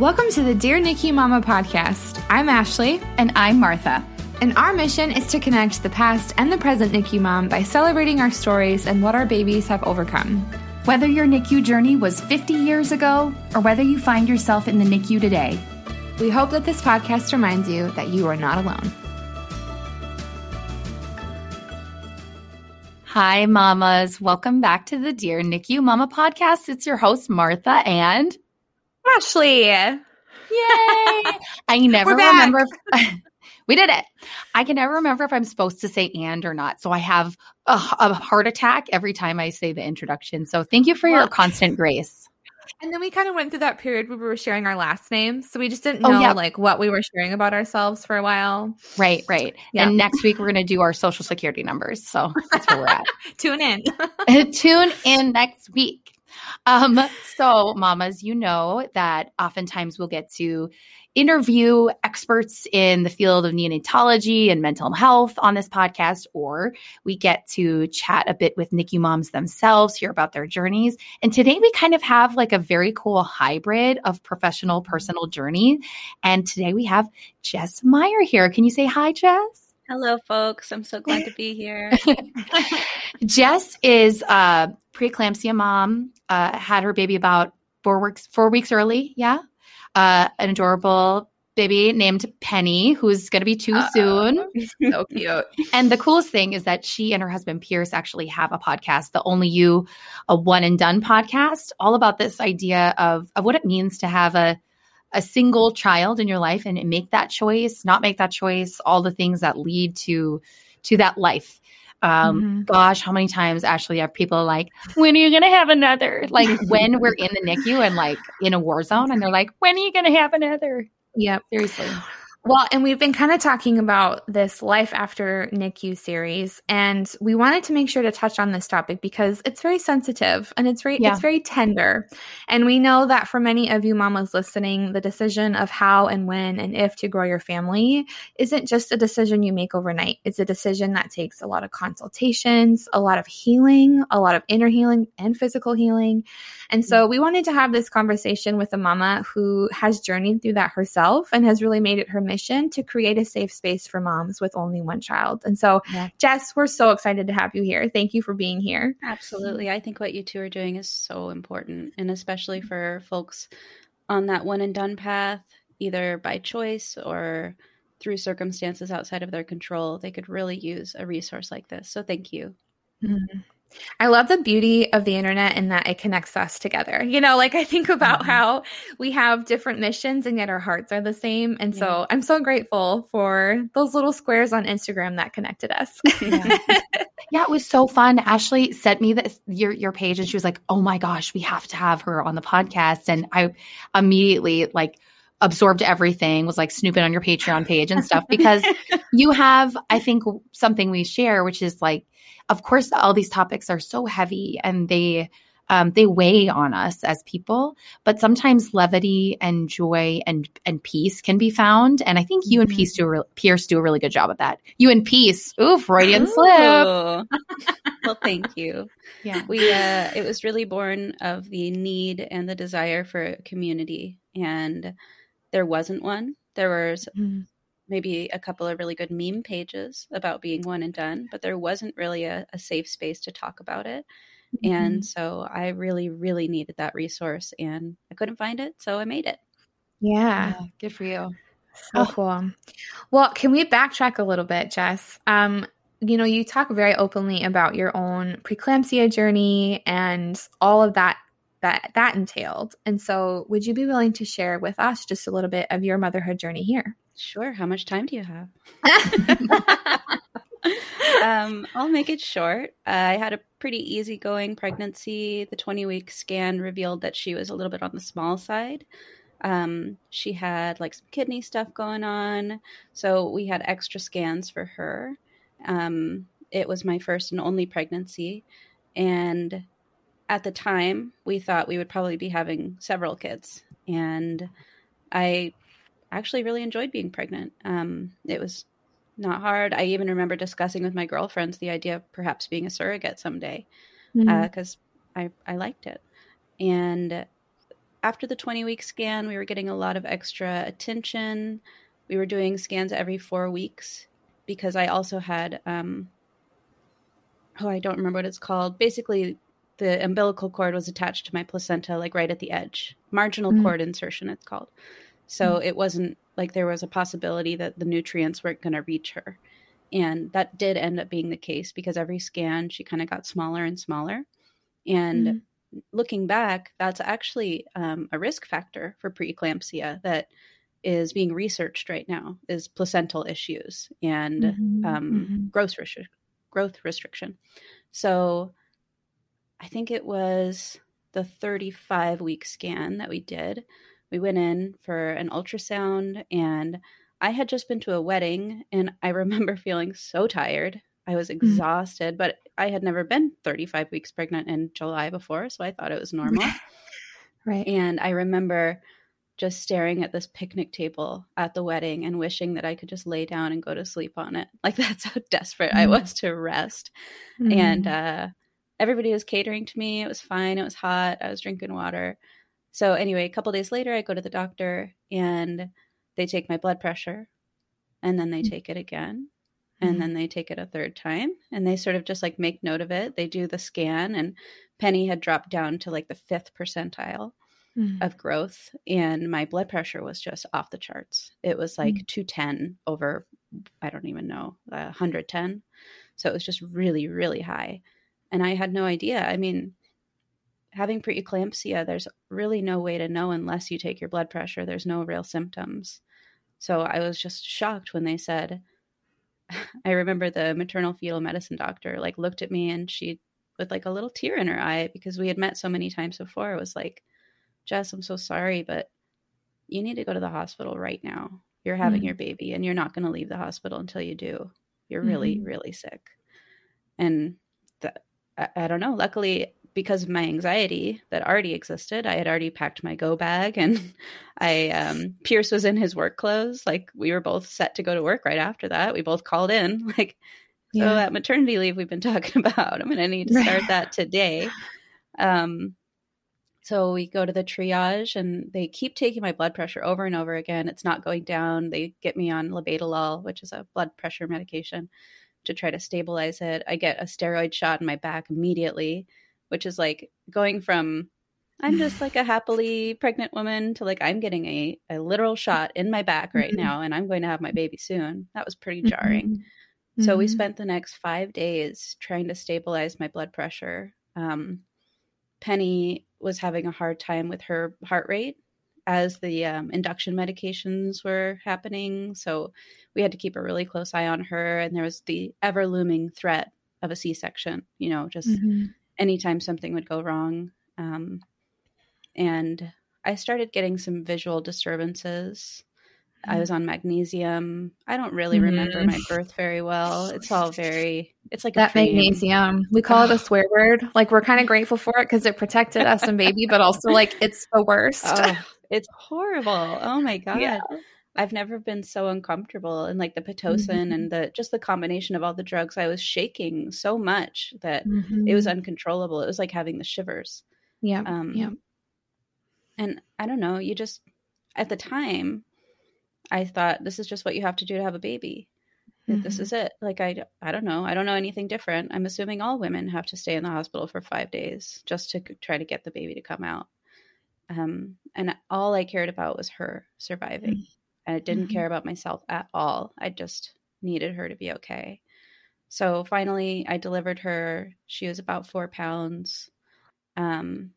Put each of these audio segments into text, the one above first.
Welcome to the Dear NICU Mama podcast. I'm Ashley. And I'm Martha. And our mission is to connect the past and the present NICU mom by celebrating our stories and what our babies have overcome. Whether your NICU journey was 50 years ago or whether you find yourself in the NICU today, we hope that this podcast reminds you that you are not alone. Hi, mamas. Welcome back to the Dear NICU Mama podcast. It's your host, Martha and Ashley. Yay! I never remember. If, we did it. I can never remember if I'm supposed to say and or not. So I have a, a heart attack every time I say the introduction. So thank you for well, your constant grace. And then we kind of went through that period where we were sharing our last names. So we just didn't oh, know oh, yeah. like what we were sharing about ourselves for a while. Right, right. Yeah. And next week we're going to do our social security numbers. So that's where we're at. Tune in. Tune in next week. Um, so, mamas, you know that oftentimes we'll get to interview experts in the field of neonatology and mental health on this podcast, or we get to chat a bit with NICU moms themselves, hear about their journeys. And today we kind of have like a very cool hybrid of professional personal journey. And today we have Jess Meyer here. Can you say hi, Jess? Hello, folks. I'm so glad to be here. Jess is a preeclampsia mom. Uh, had her baby about four weeks four weeks early. Yeah, uh, an adorable baby named Penny, who's going to be 2 Uh-oh. soon. so cute. and the coolest thing is that she and her husband Pierce actually have a podcast, the Only You, a one and done podcast, all about this idea of of what it means to have a a single child in your life and make that choice, not make that choice, all the things that lead to to that life. Um, mm-hmm. gosh, how many times actually have people like, when are you gonna have another? Like when we're in the NICU and like in a war zone and they're like, when are you gonna have another? Yeah, Seriously. Well, and we've been kind of talking about this life after NICU series, and we wanted to make sure to touch on this topic because it's very sensitive and it's very yeah. it's very tender. And we know that for many of you mamas listening, the decision of how and when and if to grow your family isn't just a decision you make overnight. It's a decision that takes a lot of consultations, a lot of healing, a lot of inner healing and physical healing. And so we wanted to have this conversation with a mama who has journeyed through that herself and has really made it her mission to create a safe space for moms with only one child. And so, yeah. Jess, we're so excited to have you here. Thank you for being here. Absolutely. I think what you two are doing is so important, and especially for folks on that one and done path, either by choice or through circumstances outside of their control, they could really use a resource like this. So, thank you. Mm-hmm. I love the beauty of the internet in that it connects us together. You know, like I think about mm-hmm. how we have different missions and yet our hearts are the same. And yeah. so I'm so grateful for those little squares on Instagram that connected us. yeah. yeah, it was so fun. Ashley sent me the, your your page and she was like, "Oh my gosh, we have to have her on the podcast." And I immediately like absorbed everything, was like snooping on your Patreon page and stuff because you have, I think, something we share, which is like, of course, all these topics are so heavy and they, um, they weigh on us as people, but sometimes levity and joy and and peace can be found. And I think you mm-hmm. and Peace do re- Pierce do a really good job of that. You and Peace, ooh, Freudian slip. well, thank you. Yeah, we uh, it was really born of the need and the desire for community, and there wasn't one. There was mm. maybe a couple of really good meme pages about being one and done, but there wasn't really a, a safe space to talk about it. Mm-hmm. And so I really, really needed that resource and I couldn't find it. So I made it. Yeah. yeah good for you. So oh. cool. Well, can we backtrack a little bit, Jess? Um, you know, you talk very openly about your own preeclampsia journey and all of that that that entailed. And so, would you be willing to share with us just a little bit of your motherhood journey here? Sure. How much time do you have? um, I'll make it short. Uh, I had a pretty easygoing pregnancy. The 20 week scan revealed that she was a little bit on the small side. Um, she had like some kidney stuff going on. So we had extra scans for her. Um, it was my first and only pregnancy. And at the time, we thought we would probably be having several kids. And I actually really enjoyed being pregnant. Um, it was not hard. I even remember discussing with my girlfriends the idea of perhaps being a surrogate someday because mm-hmm. uh, I, I liked it. And after the 20 week scan, we were getting a lot of extra attention. We were doing scans every four weeks because I also had, um, oh, I don't remember what it's called. Basically, the umbilical cord was attached to my placenta, like right at the edge. Marginal mm-hmm. cord insertion, it's called. So mm-hmm. it wasn't like there was a possibility that the nutrients weren't going to reach her. And that did end up being the case because every scan she kind of got smaller and smaller. And mm-hmm. looking back, that's actually um, a risk factor for preeclampsia that is being researched right now is placental issues and mm-hmm. Um, mm-hmm. growth, growth restriction. So I think it was the 35 week scan that we did. We went in for an ultrasound, and I had just been to a wedding, and I remember feeling so tired. I was mm. exhausted, mm. but I had never been 35 weeks pregnant in July before, so I thought it was normal. right. And I remember just staring at this picnic table at the wedding and wishing that I could just lay down and go to sleep on it. Like that's how desperate mm. I was to rest. Mm. And uh everybody was catering to me. It was fine. It was hot. I was drinking water. So anyway, a couple days later, I go to the doctor and they take my blood pressure, and then they mm. take it again, and mm-hmm. then they take it a third time, and they sort of just like make note of it. They do the scan, and Penny had dropped down to like the fifth percentile. Mm. Of growth, and my blood pressure was just off the charts. It was like mm. 210 over, I don't even know, uh, 110. So it was just really, really high and I had no idea. I mean, having preeclampsia, there's really no way to know unless you take your blood pressure. There's no real symptoms. So I was just shocked when they said, I remember the maternal fetal medicine doctor like looked at me and she with like a little tear in her eye because we had met so many times before. Was like, Jess, I'm so sorry, but you need to go to the hospital right now. You're having mm-hmm. your baby and you're not going to leave the hospital until you do. You're really, mm-hmm. really sick. And that I, I don't know. Luckily, because of my anxiety that already existed, I had already packed my go bag and I um Pierce was in his work clothes. Like we were both set to go to work right after that. We both called in. Like so yeah. that maternity leave we've been talking about. I'm gonna need to start that today. Um so we go to the triage and they keep taking my blood pressure over and over again. It's not going down. They get me on labetalol, which is a blood pressure medication to try to stabilize it. I get a steroid shot in my back immediately, which is like going from I'm just like a happily pregnant woman to like I'm getting a, a literal shot in my back right mm-hmm. now and I'm going to have my baby soon. That was pretty jarring. Mm-hmm. So we mm-hmm. spent the next five days trying to stabilize my blood pressure. Um, Penny was having a hard time with her heart rate as the um, induction medications were happening. So we had to keep a really close eye on her. And there was the ever looming threat of a C section, you know, just mm-hmm. anytime something would go wrong. Um, and I started getting some visual disturbances. I was on magnesium. I don't really mm-hmm. remember my birth very well. It's all very, it's like that magnesium. We call it a swear word. Like we're kind of grateful for it because it protected us and baby, but also like it's the worst. Oh, it's horrible. Oh my god. Yeah. I've never been so uncomfortable and like the pitocin mm-hmm. and the just the combination of all the drugs I was shaking so much that mm-hmm. it was mm-hmm. uncontrollable. It was like having the shivers. Yeah. Um yeah. And I don't know, you just at the time I thought this is just what you have to do to have a baby. Mm-hmm. This is it. Like I I don't know. I don't know anything different. I'm assuming all women have to stay in the hospital for 5 days just to try to get the baby to come out. Um, and all I cared about was her surviving. Mm-hmm. And I didn't mm-hmm. care about myself at all. I just needed her to be okay. So finally, I delivered her. She was about four pounds. Um,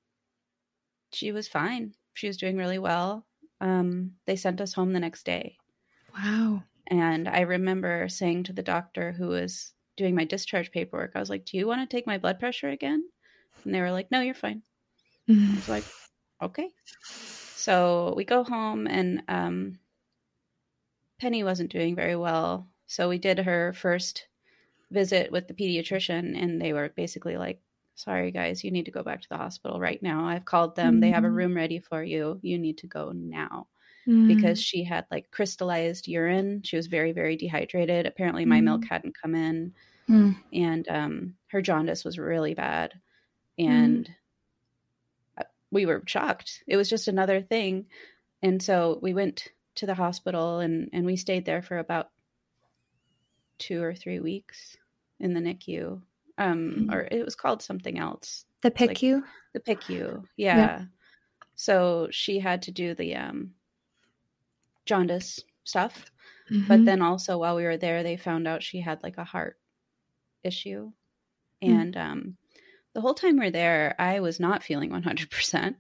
she was fine. She was doing really well. Um, they sent us home the next day. Wow. And I remember saying to the doctor who was doing my discharge paperwork, I was like, Do you want to take my blood pressure again? And they were like, No, you're fine. Mm-hmm. I was like, okay. So we go home, and um, Penny wasn't doing very well. So we did her first visit with the pediatrician, and they were basically like, sorry guys you need to go back to the hospital right now i've called them mm-hmm. they have a mm-hmm. room ready for you you need to go now mm-hmm. because she had like crystallized urine she was very very dehydrated apparently my mm-hmm. milk hadn't come in mm. and um, her jaundice was really bad and we were shocked. It was just another thing. And so we went to the hospital and, and we stayed there for about two or three weeks in the NICU. Um, mm-hmm. or it was called something else. The PICU? Like, the PICU. Yeah. yeah. So she had to do the um jaundice stuff. Mm-hmm. But then also while we were there, they found out she had like a heart issue. Mm. And mm-hmm. um, the whole time we are there, I was not feeling 100%.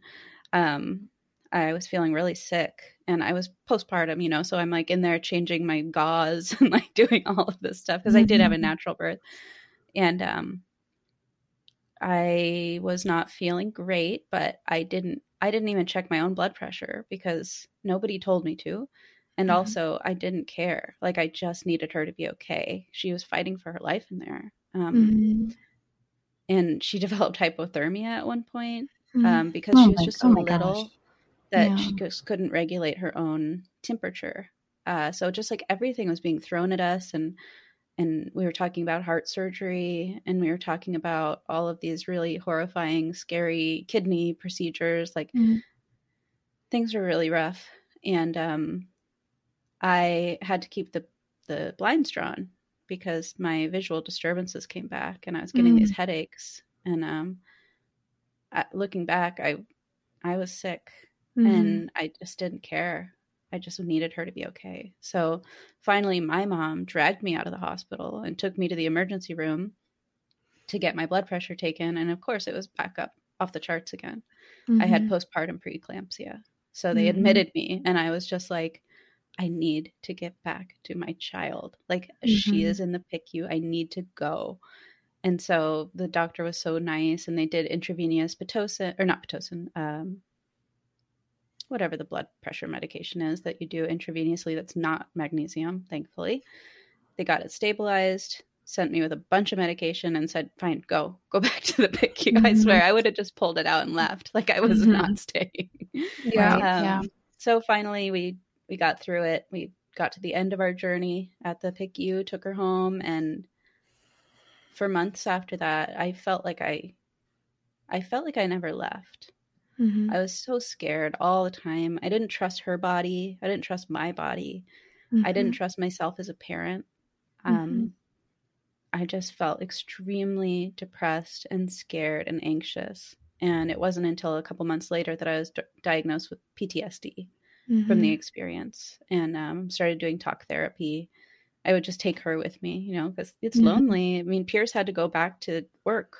Um, I was feeling really sick and I was postpartum, you know, so I'm like in there changing my gauze and like doing all of this stuff because mm-hmm. I did have a mm-hmm. natural birth. And um, I was not feeling great, but I didn't I didn't even check my own blood pressure because nobody told me to. And mm-hmm. also, I didn't care. Like, I just needed her to be okay. She was fighting for her life in there. Um, mm-hmm. And she developed hypothermia at one point mm-hmm. um, because oh she was my, just so oh little gosh. that yeah. she just couldn't regulate her own temperature. Uh, so just like everything was being thrown at us, and and we were talking about heart surgery and we were talking about all of these really horrifying scary kidney procedures like mm-hmm. things were really rough and um, i had to keep the the blinds drawn because my visual disturbances came back and i was getting mm-hmm. these headaches and um, looking back i i was sick mm-hmm. and i just didn't care I just needed her to be okay. So finally, my mom dragged me out of the hospital and took me to the emergency room to get my blood pressure taken. And of course, it was back up off the charts again. Mm-hmm. I had mm-hmm. postpartum preeclampsia. So they mm-hmm. admitted me, and I was just like, I need to get back to my child. Like, mm-hmm. she is in the PICU. I need to go. And so the doctor was so nice, and they did intravenous Pitocin, or not Pitocin, um, whatever the blood pressure medication is that you do intravenously that's not magnesium, thankfully. They got it stabilized, sent me with a bunch of medication, and said, Fine, go, go back to the PICU. Mm-hmm. I swear I would have just pulled it out and left. Like I was mm-hmm. not staying. Yeah. um, yeah. So finally we we got through it. We got to the end of our journey at the PICU, took her home, and for months after that, I felt like I I felt like I never left. Mm-hmm. I was so scared all the time. I didn't trust her body. I didn't trust my body. Mm-hmm. I didn't mm-hmm. trust myself as a parent. Um, mm-hmm. I just felt extremely depressed and scared and anxious. And it wasn't until a couple months later that I was d- diagnosed with PTSD from the mm-hmm. experience and um, started doing talk therapy. I would just take her with me, you know, because it's mm-hmm. lonely. I mean, Pierce had to go back to work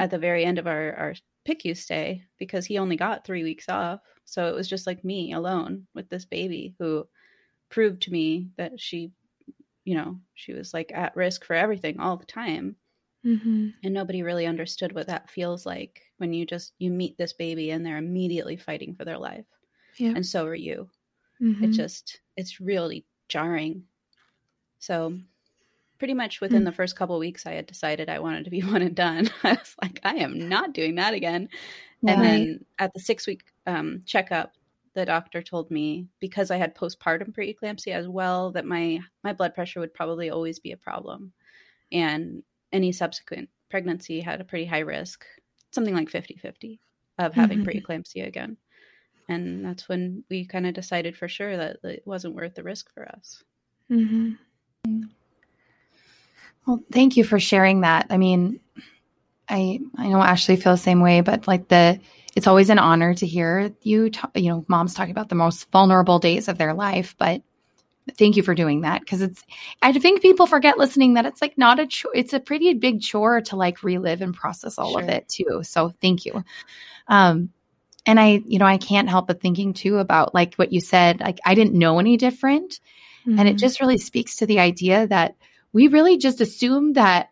at the very end of our, our PICU stay because he only got three weeks off. So it was just like me alone with this baby who proved to me that she, you know, she was like at risk for everything all the time. Mm-hmm. And nobody really understood what that feels like when you just you meet this baby and they're immediately fighting for their life. Yeah. And so are you. Mm-hmm. It just it's really jarring. So pretty much within mm. the first couple weeks i had decided i wanted to be one and done i was like i am not doing that again right. and then at the six week um, checkup the doctor told me because i had postpartum preeclampsia as well that my my blood pressure would probably always be a problem and any subsequent pregnancy had a pretty high risk something like 50-50 of having mm-hmm. preeclampsia again and that's when we kind of decided for sure that it wasn't worth the risk for us mm-hmm. Well, thank you for sharing that. I mean, I I know Ashley feels the same way, but like the it's always an honor to hear you talk, you know moms talking about the most vulnerable days of their life, but thank you for doing that because it's I think people forget listening that it's like not a chore it's a pretty big chore to like relive and process all sure. of it too. So thank you. Um and I you know I can't help but thinking too about like what you said like I didn't know any different mm-hmm. and it mm-hmm. just really speaks to the idea that we really just assume that,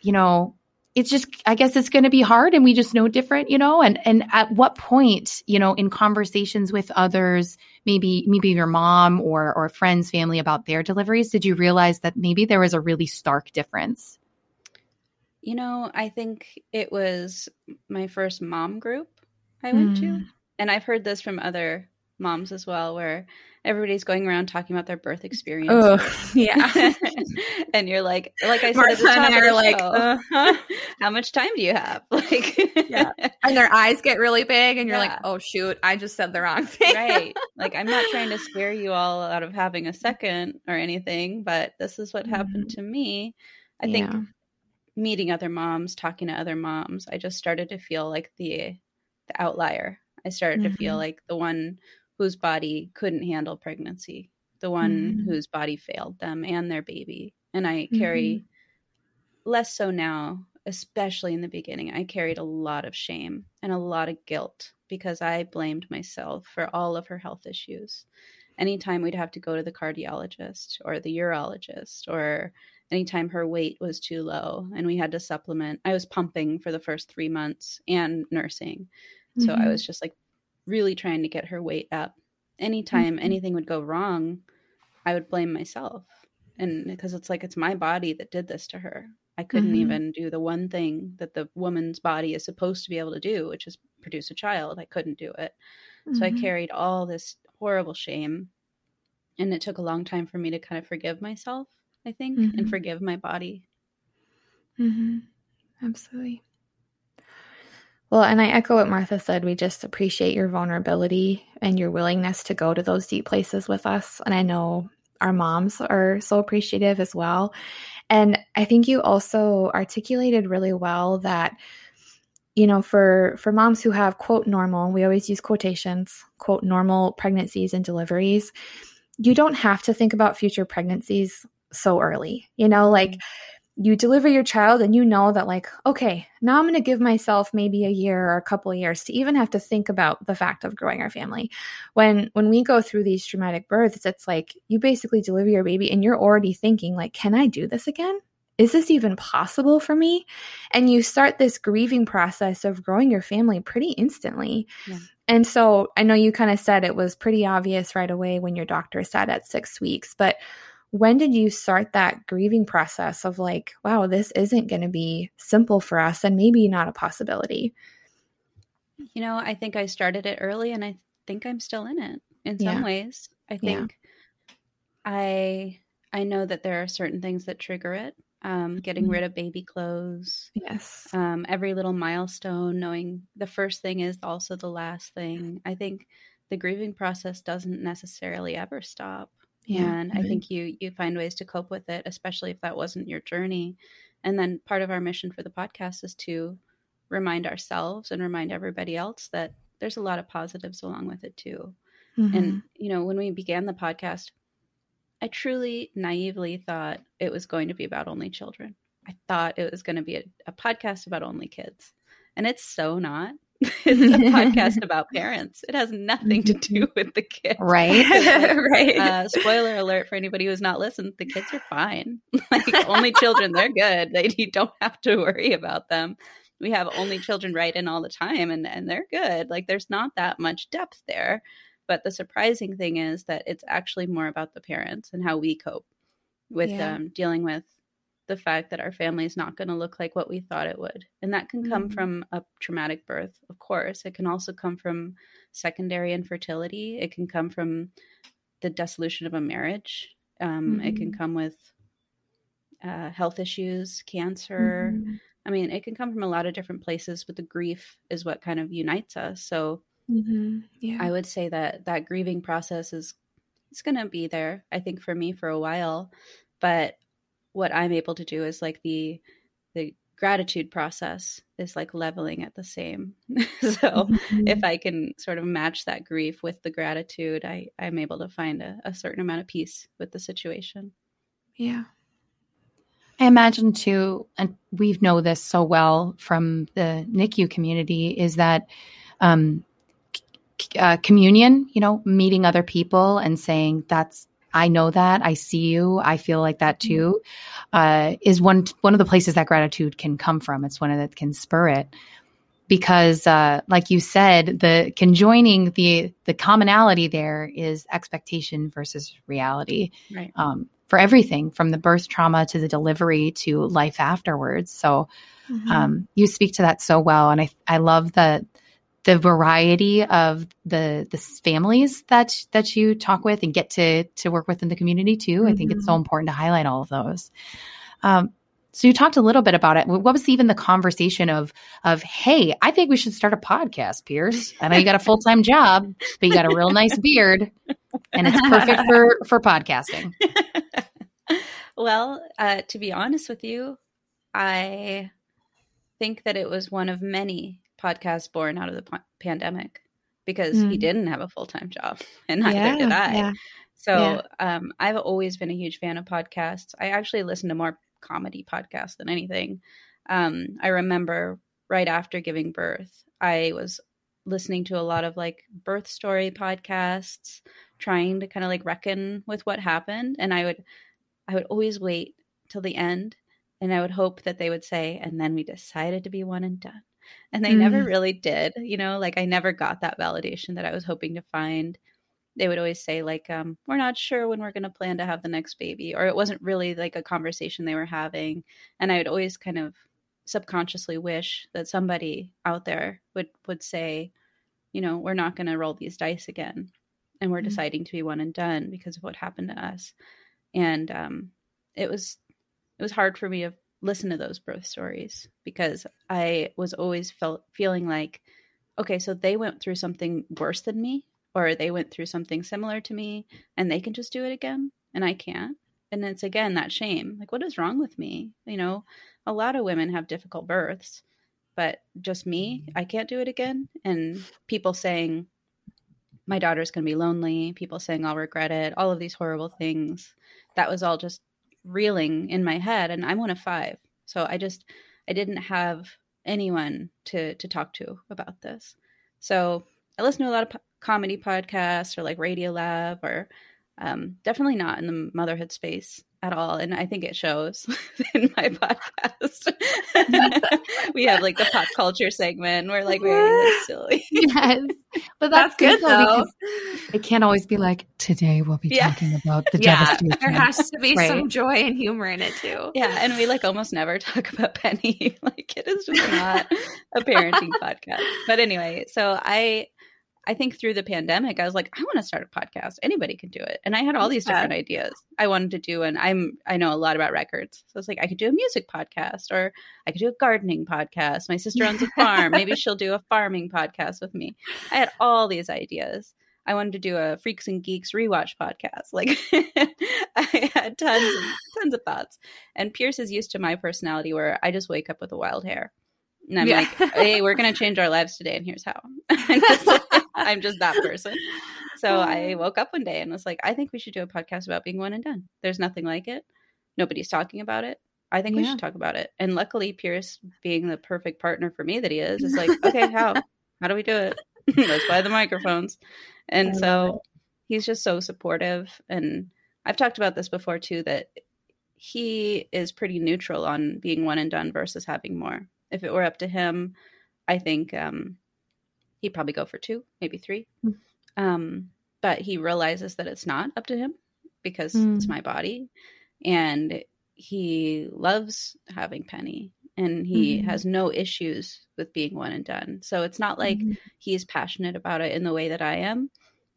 you know, it's just i guess it's going to be hard and we just know different you know and and at what point you know in conversations with others maybe maybe your mom or or friends family about their deliveries did you realize that maybe there was a really stark difference you know i think it was my first mom group i went mm. to and i've heard this from other moms as well, where everybody's going around talking about their birth experience. Oh, yeah. and you're like, like I said, Martha at the top and I are like, uh-huh. how much time do you have? Like, yeah. And their eyes get really big, and you're yeah. like, oh shoot, I just said the wrong thing. right. Like, I'm not trying to scare you all out of having a second or anything, but this is what mm-hmm. happened to me. I yeah. think meeting other moms, talking to other moms, I just started to feel like the the outlier. I started mm-hmm. to feel mm-hmm. like the one whose body couldn't handle pregnancy, the one mm-hmm. whose body failed them and their baby. And I carry mm-hmm. less so now, especially in the beginning. I carried a lot of shame and a lot of guilt because I blamed myself for all of her health issues. Anytime we'd have to go to the cardiologist or the urologist or anytime her weight was too low and we had to supplement, I was pumping for the first three months and nursing. So mm-hmm. I was just like really trying to get her weight up. Anytime mm-hmm. anything would go wrong, I would blame myself. And because it's like it's my body that did this to her. I couldn't mm-hmm. even do the one thing that the woman's body is supposed to be able to do, which is produce a child. I couldn't do it. So I mm-hmm. carried all this horrible shame. And it took a long time for me to kind of forgive myself, I think, and mm-hmm. forgive my body. Mm-hmm. Absolutely. Well, and I echo what Martha said. We just appreciate your vulnerability and your willingness to go to those deep places with us. And I know our moms are so appreciative as well. And I think you also articulated really well that you know for for moms who have quote normal we always use quotations quote normal pregnancies and deliveries you don't have to think about future pregnancies so early you know like mm-hmm. you deliver your child and you know that like okay now i'm going to give myself maybe a year or a couple of years to even have to think about the fact of growing our family. When when we go through these traumatic births it's like you basically deliver your baby and you're already thinking like can i do this again? Is this even possible for me? And you start this grieving process of growing your family pretty instantly. Yeah. and so i know you kind of said it was pretty obvious right away when your doctor said at six weeks but when did you start that grieving process of like, wow, this isn't going to be simple for us and maybe not a possibility? You know, I think I started it early and I think I'm still in it in some yeah. ways. I think yeah. I I know that there are certain things that trigger it. Um, getting mm-hmm. rid of baby clothes. Yes. Um, every little milestone, knowing the first thing is also the last thing. I think the grieving process doesn't necessarily ever stop. Yeah, and right. I think you you find ways to cope with it, especially if that wasn't your journey. And then part of our mission for the podcast is to remind ourselves and remind everybody else that there's a lot of positives along with it too. Mm-hmm. And you know, when we began the podcast, I truly naively thought it was going to be about only children. I thought it was going to be a, a podcast about only kids. And it's so not. it's a podcast about parents. It has nothing to do mm-hmm. with the kids. Right. right. Uh, spoiler alert for anybody who's not listened, the kids are fine. like only children, they're good. They you don't have to worry about them. We have only children write in all the time and, and they're good. Like there's not that much depth there. But the surprising thing is that it's actually more about the parents and how we cope with yeah. um, dealing with the fact that our family is not going to look like what we thought it would. And that can come mm-hmm. from a traumatic birth, of course. It can also come from secondary infertility. It can come from the dissolution of a marriage. Um, mm-hmm. It can mm-hmm. come with uh, health issues, cancer. Mm-hmm. I mean, it can come from a lot of different places, but the grief is what kind of unites us. So mm-hmm. yeah. I would say that that grieving process is it's going to be there, I think, for me for a while. But what I'm able to do is like the the gratitude process is like leveling at the same. so mm-hmm. if I can sort of match that grief with the gratitude, I, I'm able to find a, a certain amount of peace with the situation. Yeah. I imagine too, and we know this so well from the NICU community, is that um, uh, communion, you know, meeting other people and saying that's I know that I see you. I feel like that mm-hmm. too. Uh, is one one of the places that gratitude can come from. It's one of that can spur it because, uh, like you said, the conjoining the the commonality there is expectation versus reality. Right. Um, for everything from the birth trauma to the delivery to life afterwards. So, mm-hmm. um, you speak to that so well, and I I love that the variety of the the families that that you talk with and get to to work with in the community too. Mm-hmm. I think it's so mm-hmm. important to highlight all of those. Um, so you talked a little bit about it. What was even the conversation of of hey, I think we should start a podcast, Pierce. I know you got a full time job, but you got a real nice beard, and it's perfect for for podcasting. well, uh, to be honest with you, I think that it was one of many podcasts born out of the p- pandemic because mm. he didn't have a full time job, and neither yeah, did I. Yeah. So yeah. um, I've always been a huge fan of podcasts. I actually listen to more comedy podcasts than anything. Um, I remember right after giving birth, I was listening to a lot of like birth story podcasts, trying to kind of like reckon with what happened, and I would, I would always wait till the end, and I would hope that they would say, and then we decided to be one and done and they mm. never really did you know like i never got that validation that i was hoping to find they would always say like um, we're not sure when we're going to plan to have the next baby or it wasn't really like a conversation they were having and i would always kind of subconsciously wish that somebody out there would would say you know we're not going to roll these dice again and we're mm-hmm. deciding to be one and done because of what happened to us and um, it was it was hard for me to listen to those birth stories because i was always felt feeling like okay so they went through something worse than me or they went through something similar to me and they can just do it again and I can't. And it's again that shame. Like, what is wrong with me? You know, a lot of women have difficult births, but just me, mm-hmm. I can't do it again. And people saying, my daughter's going to be lonely, people saying I'll regret it, all of these horrible things. That was all just reeling in my head. And I'm one of five. So I just, I didn't have anyone to, to talk to about this. So I listen to a lot of comedy podcasts or like Radiolab or um, definitely not in the motherhood space at all. And I think it shows in my podcast. we have like the pop culture segment. We're like very silly. yes. But that's, that's good, good though. It can't always be like, today we'll be yeah. talking about the yeah, devastation. There has to be right? some joy and humor in it too. Yeah. And we like almost never talk about Penny. like it is just not a parenting podcast. But anyway, so I I think through the pandemic, I was like, I want to start a podcast. Anybody can do it. And I had all these different ideas. I wanted to do, and I'm, I know a lot about records. So it's like, I could do a music podcast or I could do a gardening podcast. My sister owns a farm. Maybe she'll do a farming podcast with me. I had all these ideas. I wanted to do a Freaks and Geeks rewatch podcast. Like I had tons, tons of thoughts. And Pierce is used to my personality where I just wake up with a wild hair. And I'm yeah. like, hey, we're going to change our lives today. And here's how. I'm just that person. So I woke up one day and was like, I think we should do a podcast about being one and done. There's nothing like it. Nobody's talking about it. I think yeah. we should talk about it. And luckily, Pierce, being the perfect partner for me that he is, is like, okay, how? How do we do it? Let's buy the microphones. And so he's just so supportive. And I've talked about this before too that he is pretty neutral on being one and done versus having more. If it were up to him, I think um, he'd probably go for two, maybe 3 mm. um, but he realizes that it's not up to him because mm. it's my body. And he loves having Penny and he mm. has no issues with being one and done. So it's not like mm. he's passionate about it in the way that I am.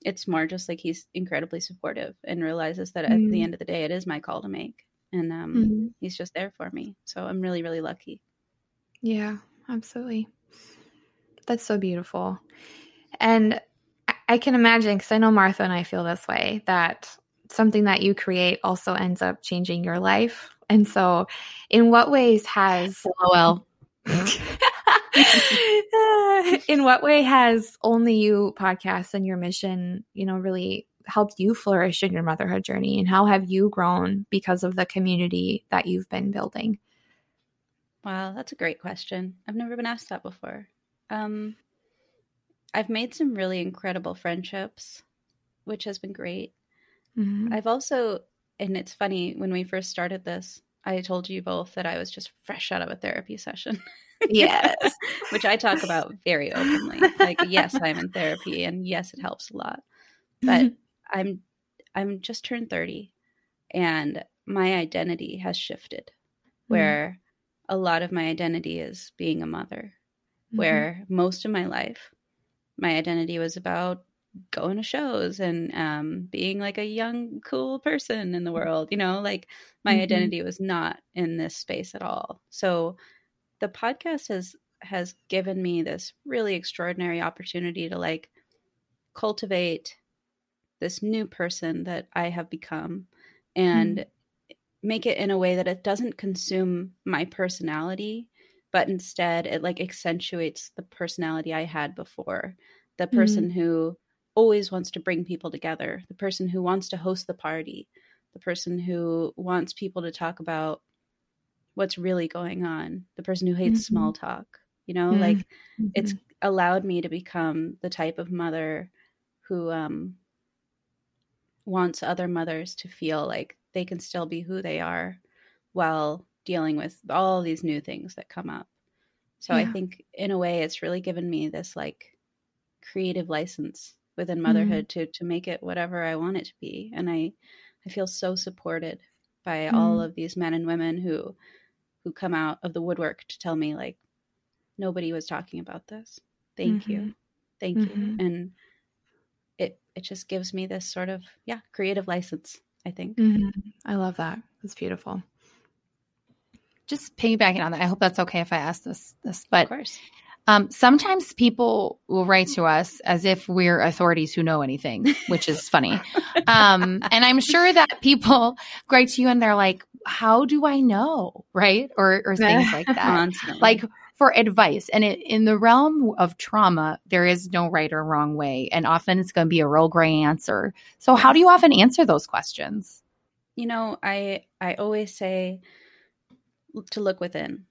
It's more just like he's incredibly supportive and realizes that at the mm. end of the day, it is my call to make. And um, mm-hmm. he's just there for me. So I'm really, really lucky. Yeah, absolutely. That's so beautiful. And I can imagine, because I know Martha and I feel this way, that something that you create also ends up changing your life. And so, in what ways has. Oh, well, in what way has only you podcast and your mission, you know, really helped you flourish in your motherhood journey? And how have you grown because of the community that you've been building? Wow, that's a great question. I've never been asked that before. Um, I've made some really incredible friendships, which has been great. Mm-hmm. I've also, and it's funny, when we first started this, I told you both that I was just fresh out of a therapy session. Yes. which I talk about very openly. Like, yes, I'm in therapy and yes, it helps a lot. But mm-hmm. I'm I'm just turned 30 and my identity has shifted mm-hmm. where a lot of my identity is being a mother mm-hmm. where most of my life my identity was about going to shows and um, being like a young, cool person in the world. You know, like my mm-hmm. identity was not in this space at all. So the podcast has has given me this really extraordinary opportunity to like cultivate this new person that I have become and mm-hmm. make it in a way that it doesn't consume my personality but instead it like accentuates the personality I had before the person mm-hmm. who always wants to bring people together, the person who wants to host the party, the person who wants people to talk about what's really going on, the person who hates mm-hmm. small talk. You know, mm-hmm. like it's mm-hmm. allowed me to become the type of mother who um, wants other mothers to feel like they can still be who they are while dealing with all these new things that come up. So yeah. I think in a way it's really given me this like creative license within mm-hmm. motherhood mm-hmm. to to make it whatever I want it to be. And I I feel so supported by mm-hmm. all of these men and women who who come out of the woodwork to tell me like nobody was talking about this. Thank mm-hmm. you. Thank you. Mm-hmm. And it it just gives me this sort of yeah, creative license, I think. Mm-hmm. I love that. It's beautiful just piggybacking on that, I hope that's okay if I ask this. This, but of course. Um, sometimes people will write to us as if we're authorities who know anything, which is funny. um, and I'm sure that people write to you and they're like, "How do I know?" Right? Or or things like that. like for advice. And it, in the realm of trauma, there is no right or wrong way, and often it's going to be a real gray answer. So, how do you often answer those questions? You know, I I always say to look within,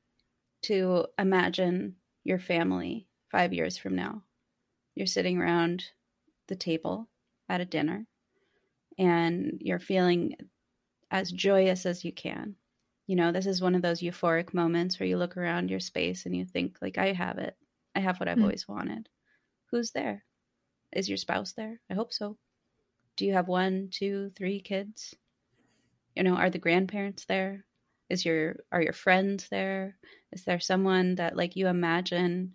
to imagine your family five years from now. You're sitting around the table at a dinner and you're feeling as joyous as you can. You know, this is one of those euphoric moments where you look around your space and you think, like, I have it. I have what I've mm. always wanted. Who's there? Is your spouse there? I hope so. Do you have one, two, three kids? You know, are the grandparents there? Is your are your friends there? Is there someone that like you imagine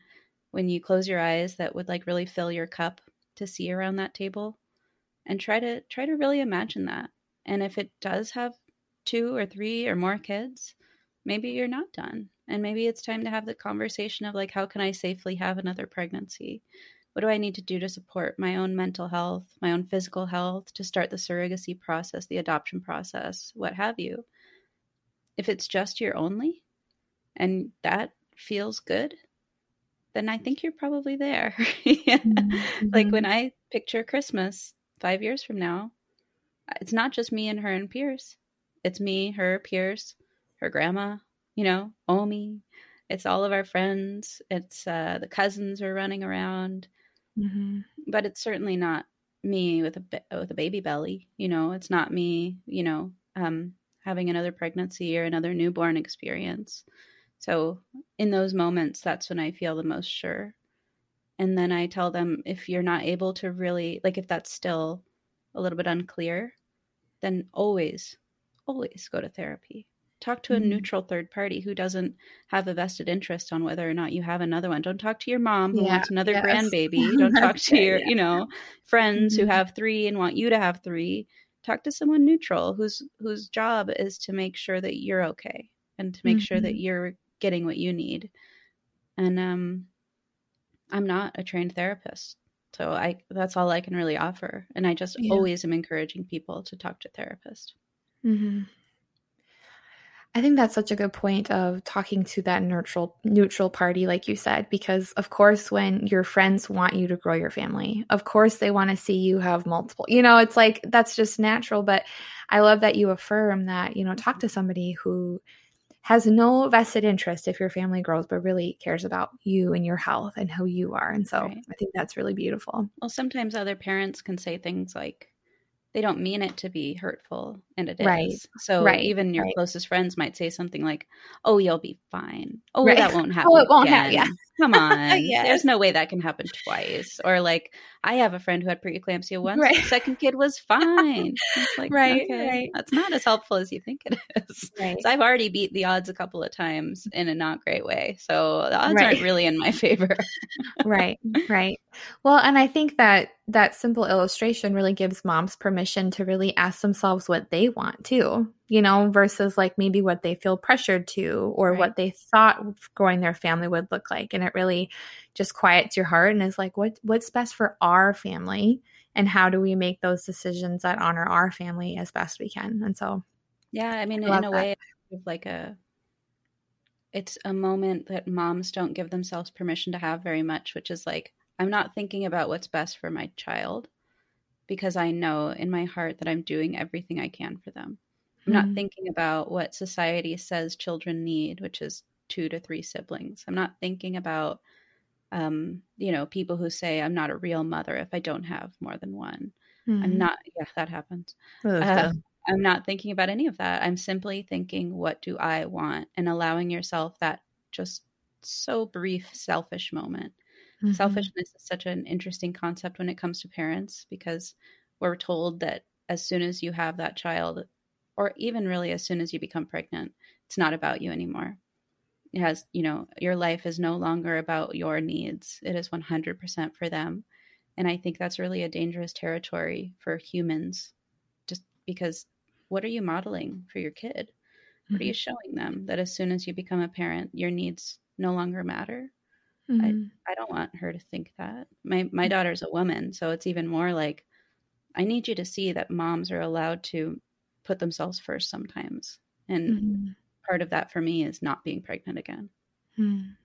when you close your eyes that would like really fill your cup to see around that table? And try to try to really imagine that. And if it does have two or three or more kids maybe you're not done. And maybe it's time to have the conversation of like how can i safely have another pregnancy? What do i need to do to support my own mental health my own physical health to start the surrogacy process the adoption process what have you if it's just your only and that feels good, then I think you're probably there. yeah. mm-hmm. Like when I picture Christmas five years from now, it's not just me and her and Pierce. It's me, her, Pierce, her grandma, you know, Omi. It's all of our friends. It's uh, the cousins are running around. Mm-hmm. But it's certainly not me with a with a baby belly. You know, it's not me. You know, um, having another pregnancy or another newborn experience. So, in those moments, that's when I feel the most sure. And then I tell them if you're not able to really, like, if that's still a little bit unclear, then always, always go to therapy. Talk to a mm-hmm. neutral third party who doesn't have a vested interest on whether or not you have another one. Don't talk to your mom who yeah, wants another yes. grandbaby. Don't talk to your, yeah. you know, friends mm-hmm. who have three and want you to have three talk to someone neutral whose whose job is to make sure that you're okay and to make mm-hmm. sure that mm-hmm. you're getting what you need and um i'm not a trained therapist so i that's all i can really offer and i just yeah. always am encouraging people to talk to a therapist mm-hmm. I think that's such a good point of talking to that neutral neutral party like you said because of course when your friends want you to grow your family of course they want to see you have multiple you know it's like that's just natural but I love that you affirm that you know talk to somebody who has no vested interest if your family grows but really cares about you and your health and who you are and so right. I think that's really beautiful. Well sometimes other parents can say things like they don't mean it to be hurtful and it is. Right. So right. even your right. closest friends might say something like, "Oh, you'll be fine. Oh, right. that won't happen. Oh, it won't happen. Yeah. Come on. yes. There's no way that can happen twice." Or like, I have a friend who had preeclampsia once. Right. Second kid was fine. It's like, right, okay, right. That's not as helpful as you think it is. Right. So I've already beat the odds a couple of times in a not great way. So the odds aren't really in my favor. right. Right. Well, and I think that that simple illustration really gives moms permission to really ask themselves what they want too, you know, versus like maybe what they feel pressured to or right. what they thought growing their family would look like. And it really just quiets your heart and is like, what what's best for our family? And how do we make those decisions that honor our family as best we can? And so Yeah, I mean I in a that. way like a it's a moment that moms don't give themselves permission to have very much, which is like I'm not thinking about what's best for my child because I know in my heart that I'm doing everything I can for them. I'm mm-hmm. not thinking about what society says children need, which is two to three siblings. I'm not thinking about, um, you know, people who say I'm not a real mother if I don't have more than one. Mm-hmm. I'm not, yeah, that happens. Uh, I'm not thinking about any of that. I'm simply thinking, what do I want? And allowing yourself that just so brief, selfish moment Mm-hmm. Selfishness is such an interesting concept when it comes to parents because we're told that as soon as you have that child, or even really as soon as you become pregnant, it's not about you anymore. It has, you know, your life is no longer about your needs, it is 100% for them. And I think that's really a dangerous territory for humans, just because what are you modeling for your kid? What mm-hmm. are you mm-hmm. showing them that as soon as you become a parent, your needs no longer matter? Mm-hmm. I, I don't want her to think that. My my daughter's a woman, so it's even more like I need you to see that moms are allowed to put themselves first sometimes. And mm-hmm. part of that for me is not being pregnant again. Mm.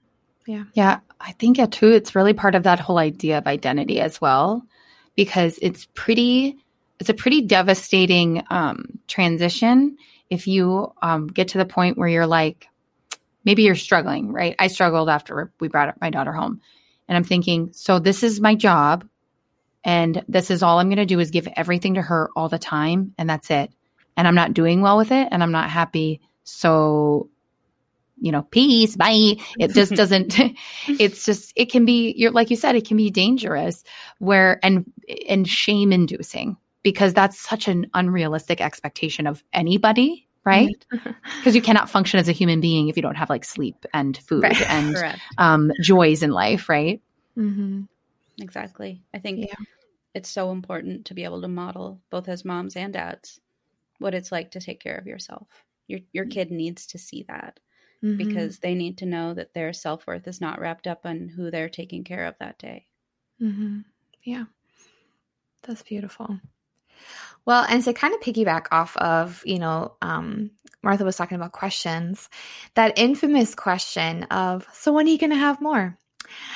Yeah. Yeah. I think yeah, too, it's really part of that whole idea of identity as well, because it's pretty, it's a pretty devastating um, transition if you um, get to the point where you're like, maybe you're struggling, right? I struggled after we brought my daughter home. And I'm thinking, so this is my job. And this is all I'm going to do is give everything to her all the time. And that's it. And I'm not doing well with it. And I'm not happy. So, you know, peace, bye. It just doesn't, it's just, it can be, you're like you said, it can be dangerous where, and, and shame inducing because that's such an unrealistic expectation of anybody right? Because you cannot function as a human being if you don't have like sleep and food right. and um, joys in life, right? Mm-hmm. Exactly. I think yeah. it's so important to be able to model both as moms and dads what it's like to take care of yourself. Your your mm. kid needs to see that mm-hmm. because they need to know that their self worth is not wrapped up on who they're taking care of that day. Mm-hmm. Yeah, that's beautiful. Well, and to kind of piggyback off of, you know, um, Martha was talking about questions, that infamous question of, so when are you going to have more?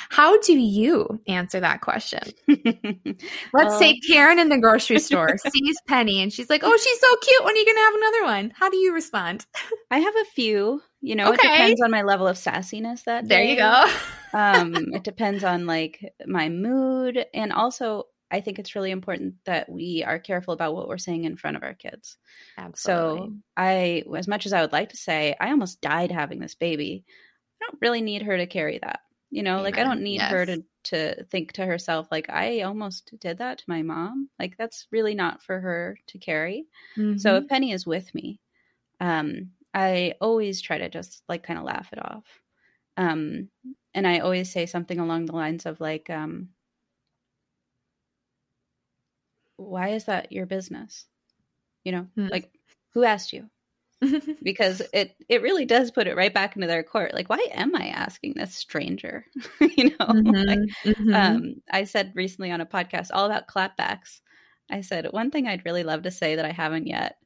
How do you answer that question? Let's well, say Karen in the grocery store sees Penny and she's like, oh, she's so cute. When are you going to have another one? How do you respond? I have a few. You know, okay. it depends on my level of sassiness that day. There you go. um, it depends on like my mood. And also, I think it's really important that we are careful about what we're saying in front of our kids. Absolutely. So I, as much as I would like to say, I almost died having this baby. I don't really need her to carry that. You know, Amen. like I don't need yes. her to to think to herself like I almost did that to my mom. Like that's really not for her to carry. Mm-hmm. So if Penny is with me, um, I always try to just like kind of laugh it off. Um, and I always say something along the lines of like, um, why is that your business? You know, mm. like who asked you? because it it really does put it right back into their court. Like, why am I asking this stranger? you know, mm-hmm. like mm-hmm. um, I said recently on a podcast all about clapbacks. I said one thing I'd really love to say that I haven't yet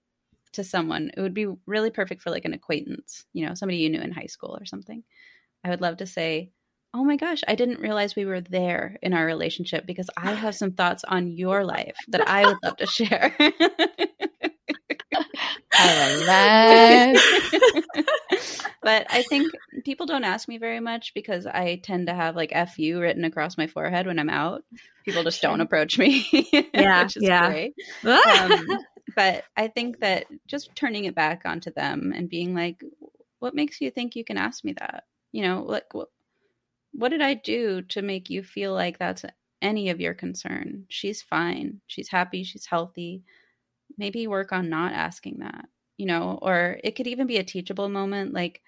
to someone. It would be really perfect for like an acquaintance, you know, somebody you knew in high school or something. I would love to say, oh my gosh, I didn't realize we were there in our relationship because I have some thoughts on your life that I would love to share. I love that. but I think people don't ask me very much because I tend to have like "fu" written across my forehead when I'm out. People just don't approach me. Yeah, yeah. Um, but I think that just turning it back onto them and being like, what makes you think you can ask me that? You know, like what, what did I do to make you feel like that's any of your concern? She's fine. She's happy. She's healthy. Maybe work on not asking that, you know, or it could even be a teachable moment. Like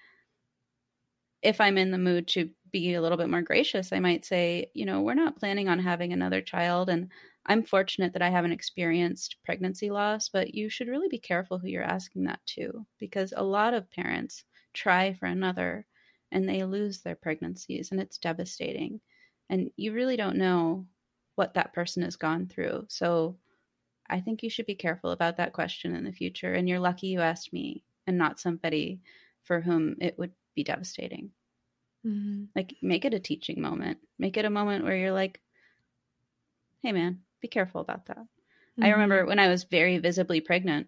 if I'm in the mood to be a little bit more gracious, I might say, you know, we're not planning on having another child. And I'm fortunate that I haven't experienced pregnancy loss, but you should really be careful who you're asking that to because a lot of parents try for another and they lose their pregnancies and it's devastating. And you really don't know what that person has gone through. So I think you should be careful about that question in the future. And you're lucky you asked me and not somebody for whom it would be devastating. Mm-hmm. Like, make it a teaching moment. Make it a moment where you're like, hey, man, be careful about that. Mm-hmm. I remember when I was very visibly pregnant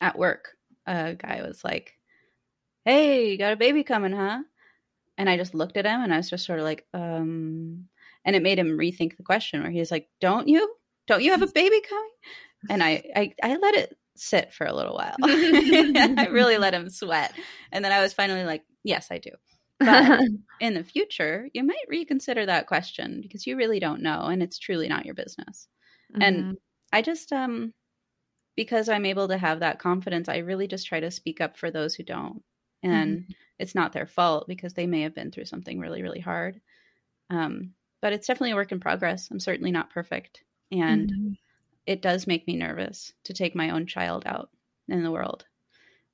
at work, a guy was like, hey, you got a baby coming, huh? And I just looked at him and I was just sort of like, um, and it made him rethink the question where he's like, don't you? Don't you have a baby coming? And I, I, I let it sit for a little while. I really let him sweat. And then I was finally like, yes, I do. But in the future, you might reconsider that question because you really don't know and it's truly not your business. Mm-hmm. And I just um because I'm able to have that confidence, I really just try to speak up for those who don't. And mm-hmm. it's not their fault because they may have been through something really really hard. Um but it's definitely a work in progress. I'm certainly not perfect and mm-hmm. it does make me nervous to take my own child out in the world.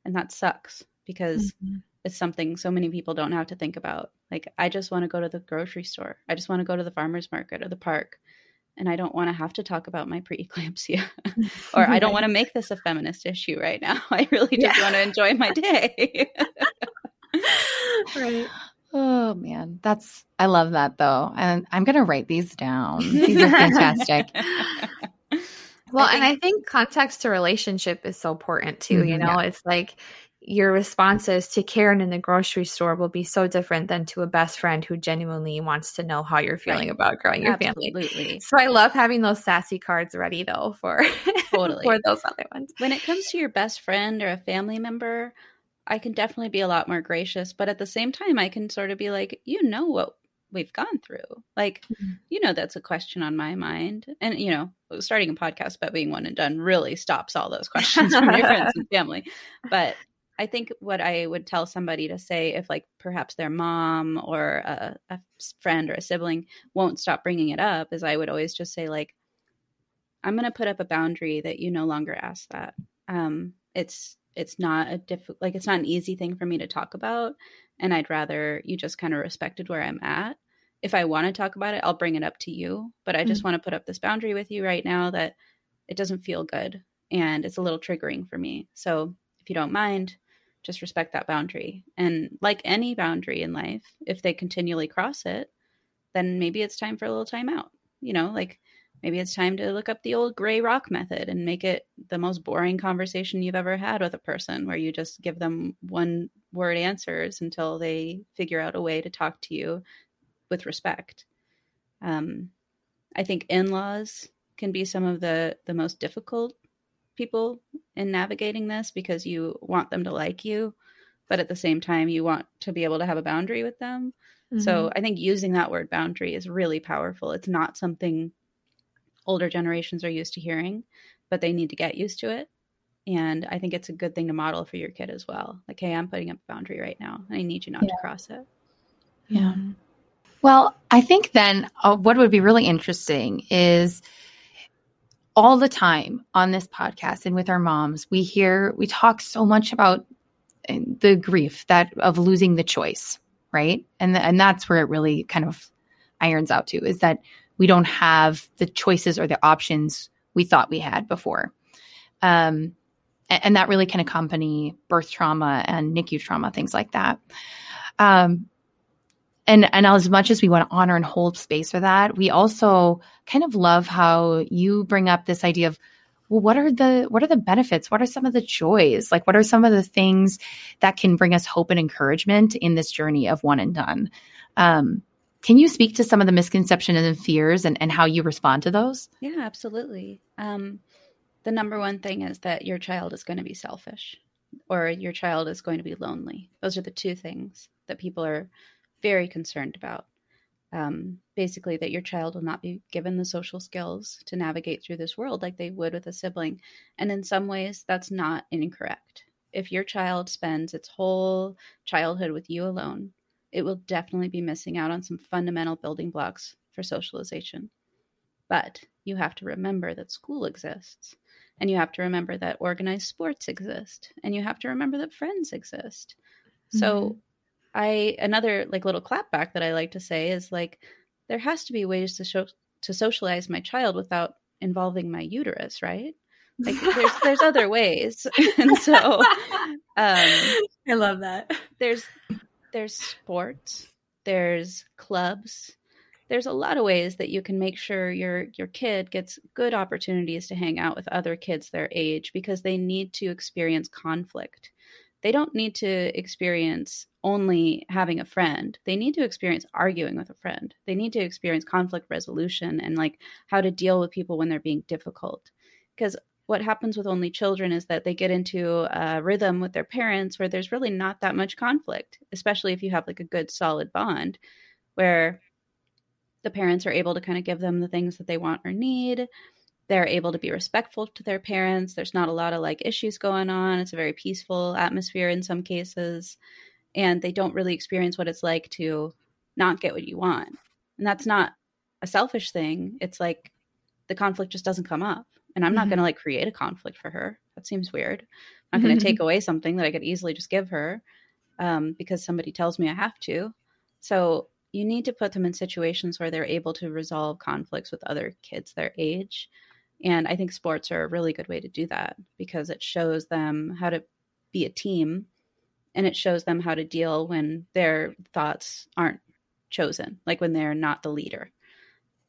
And that sucks because mm-hmm it's something so many people don't have to think about. Like, I just want to go to the grocery store. I just want to go to the farmer's market or the park. And I don't want to have to talk about my preeclampsia. or I don't want to make this a feminist issue right now. I really just yeah. want to enjoy my day. right. Oh man, that's I love that though. And I'm gonna write these down. These are fantastic. Well, I think, and I think context to relationship is so important too. Mm-hmm, you know, yeah. it's like your responses to Karen in the grocery store will be so different than to a best friend who genuinely wants to know how you're feeling right. about growing your Absolutely. family. So I love having those sassy cards ready though for totally for those other ones. When it comes to your best friend or a family member, I can definitely be a lot more gracious, but at the same time I can sort of be like, you know what we've gone through. Like, mm-hmm. you know that's a question on my mind. And you know, starting a podcast about being one and done really stops all those questions from your friends and family. But I think what I would tell somebody to say if, like, perhaps their mom or a, a, friend or a sibling won't stop bringing it up is I would always just say, like, I'm going to put up a boundary that you no longer ask that. Um, it's it's not a diff like it's not an easy thing for me to talk about, and I'd rather you just kind of respected where I'm at. If I want to talk about it, I'll bring it up to you, but I just mm-hmm. want to put up this boundary with you right now that it doesn't feel good and it's a little triggering for me. So if you don't mind, just respect that boundary. And like any boundary in life, if they continually cross it, then maybe it's time for a little time out. You know, like maybe it's time to look up the old gray rock method and make it the most boring conversation you've ever had with a person where you just give them one word answers until they figure out a way to talk to you with respect. Um, I think in laws can be some of the the most difficult people in navigating this because you want them to like you, but at the same time, you want to be able to have a boundary with them. Mm-hmm. So I think using that word boundary is really powerful. It's not something older generations are used to hearing, but they need to get used to it. And I think it's a good thing to model for your kid as well. Like, hey, I'm putting up a boundary right now. I need you not yeah. to cross it. Yeah. Well, I think then uh, what would be really interesting is all the time on this podcast and with our moms, we hear, we talk so much about eh, the grief that of losing the choice, right? And, the, and that's where it really kind of irons out to is that we don't have the choices or the options we thought we had before. Um, and, and that really can accompany birth trauma and NICU trauma, things like that. Um, and and as much as we want to honor and hold space for that we also kind of love how you bring up this idea of well what are the what are the benefits? What are some of the joys? Like what are some of the things that can bring us hope and encouragement in this journey of one and done? Um, can you speak to some of the misconceptions and fears and, and how you respond to those? Yeah absolutely. Um, the number one thing is that your child is going to be selfish or your child is going to be lonely. Those are the two things that people are very concerned about. Um, basically, that your child will not be given the social skills to navigate through this world like they would with a sibling. And in some ways, that's not incorrect. If your child spends its whole childhood with you alone, it will definitely be missing out on some fundamental building blocks for socialization. But you have to remember that school exists and you have to remember that organized sports exist and you have to remember that friends exist mm-hmm. so i another like little clapback that i like to say is like there has to be ways to show to socialize my child without involving my uterus right? Like there's there's other ways. And so um i love that. there's there's sports there's clubs there's a lot of ways that you can make sure your your kid gets good opportunities to hang out with other kids their age because they need to experience conflict. They don't need to experience only having a friend. They need to experience arguing with a friend. They need to experience conflict resolution and like how to deal with people when they're being difficult. Because what happens with only children is that they get into a rhythm with their parents where there's really not that much conflict, especially if you have like a good solid bond where the parents are able to kind of give them the things that they want or need. They're able to be respectful to their parents. There's not a lot of like issues going on. It's a very peaceful atmosphere in some cases. And they don't really experience what it's like to not get what you want. And that's not a selfish thing. It's like the conflict just doesn't come up. And I'm not mm-hmm. going to like create a conflict for her. That seems weird. I'm not going to mm-hmm. take away something that I could easily just give her um, because somebody tells me I have to. So you need to put them in situations where they're able to resolve conflicts with other kids their age. And I think sports are a really good way to do that because it shows them how to be a team and it shows them how to deal when their thoughts aren't chosen, like when they're not the leader.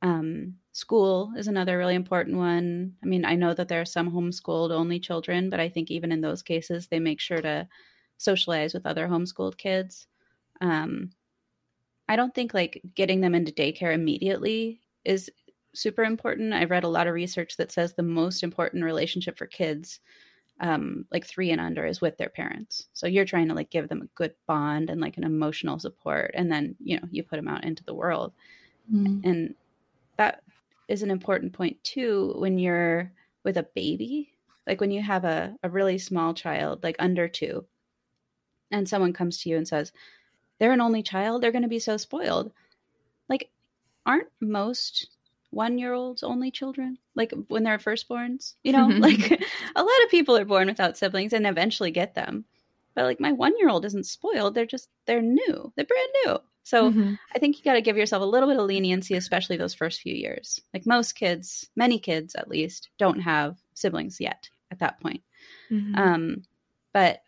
Um, school is another really important one. I mean, I know that there are some homeschooled only children, but I think even in those cases, they make sure to socialize with other homeschooled kids. Um, I don't think like getting them into daycare immediately is super important. I've read a lot of research that says the most important relationship for kids, um, like three and under, is with their parents. So you're trying to like give them a good bond and like an emotional support, and then you know you put them out into the world, mm. and that is an important point too when you're with a baby, like when you have a a really small child, like under two, and someone comes to you and says they're an only child, they're going to be so spoiled. Like, aren't most one year olds only children? Like when they're firstborns, you know, like a lot of people are born without siblings and eventually get them. But like my one year old isn't spoiled. They're just, they're new. They're brand new. So mm-hmm. I think you got to give yourself a little bit of leniency, especially those first few years. Like most kids, many kids at least, don't have siblings yet at that point. Mm-hmm. Um, but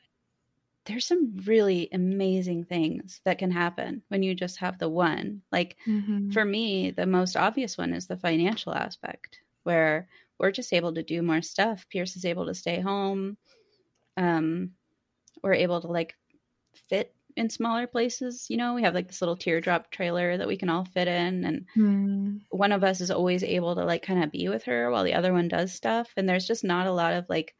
there's some really amazing things that can happen when you just have the one. Like mm-hmm. for me, the most obvious one is the financial aspect where we're just able to do more stuff. Pierce is able to stay home. Um, we're able to like fit in smaller places. You know, we have like this little teardrop trailer that we can all fit in. And mm. one of us is always able to like kind of be with her while the other one does stuff. And there's just not a lot of like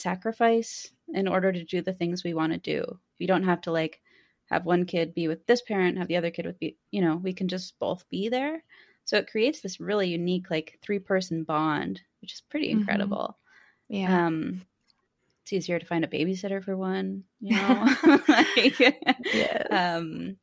sacrifice in order to do the things we want to do. We don't have to like have one kid be with this parent, have the other kid with be, you know, we can just both be there. So it creates this really unique like three person bond, which is pretty mm-hmm. incredible. Mm-hmm. Yeah. Um it's easier to find a babysitter for one, you know. like, yes. Um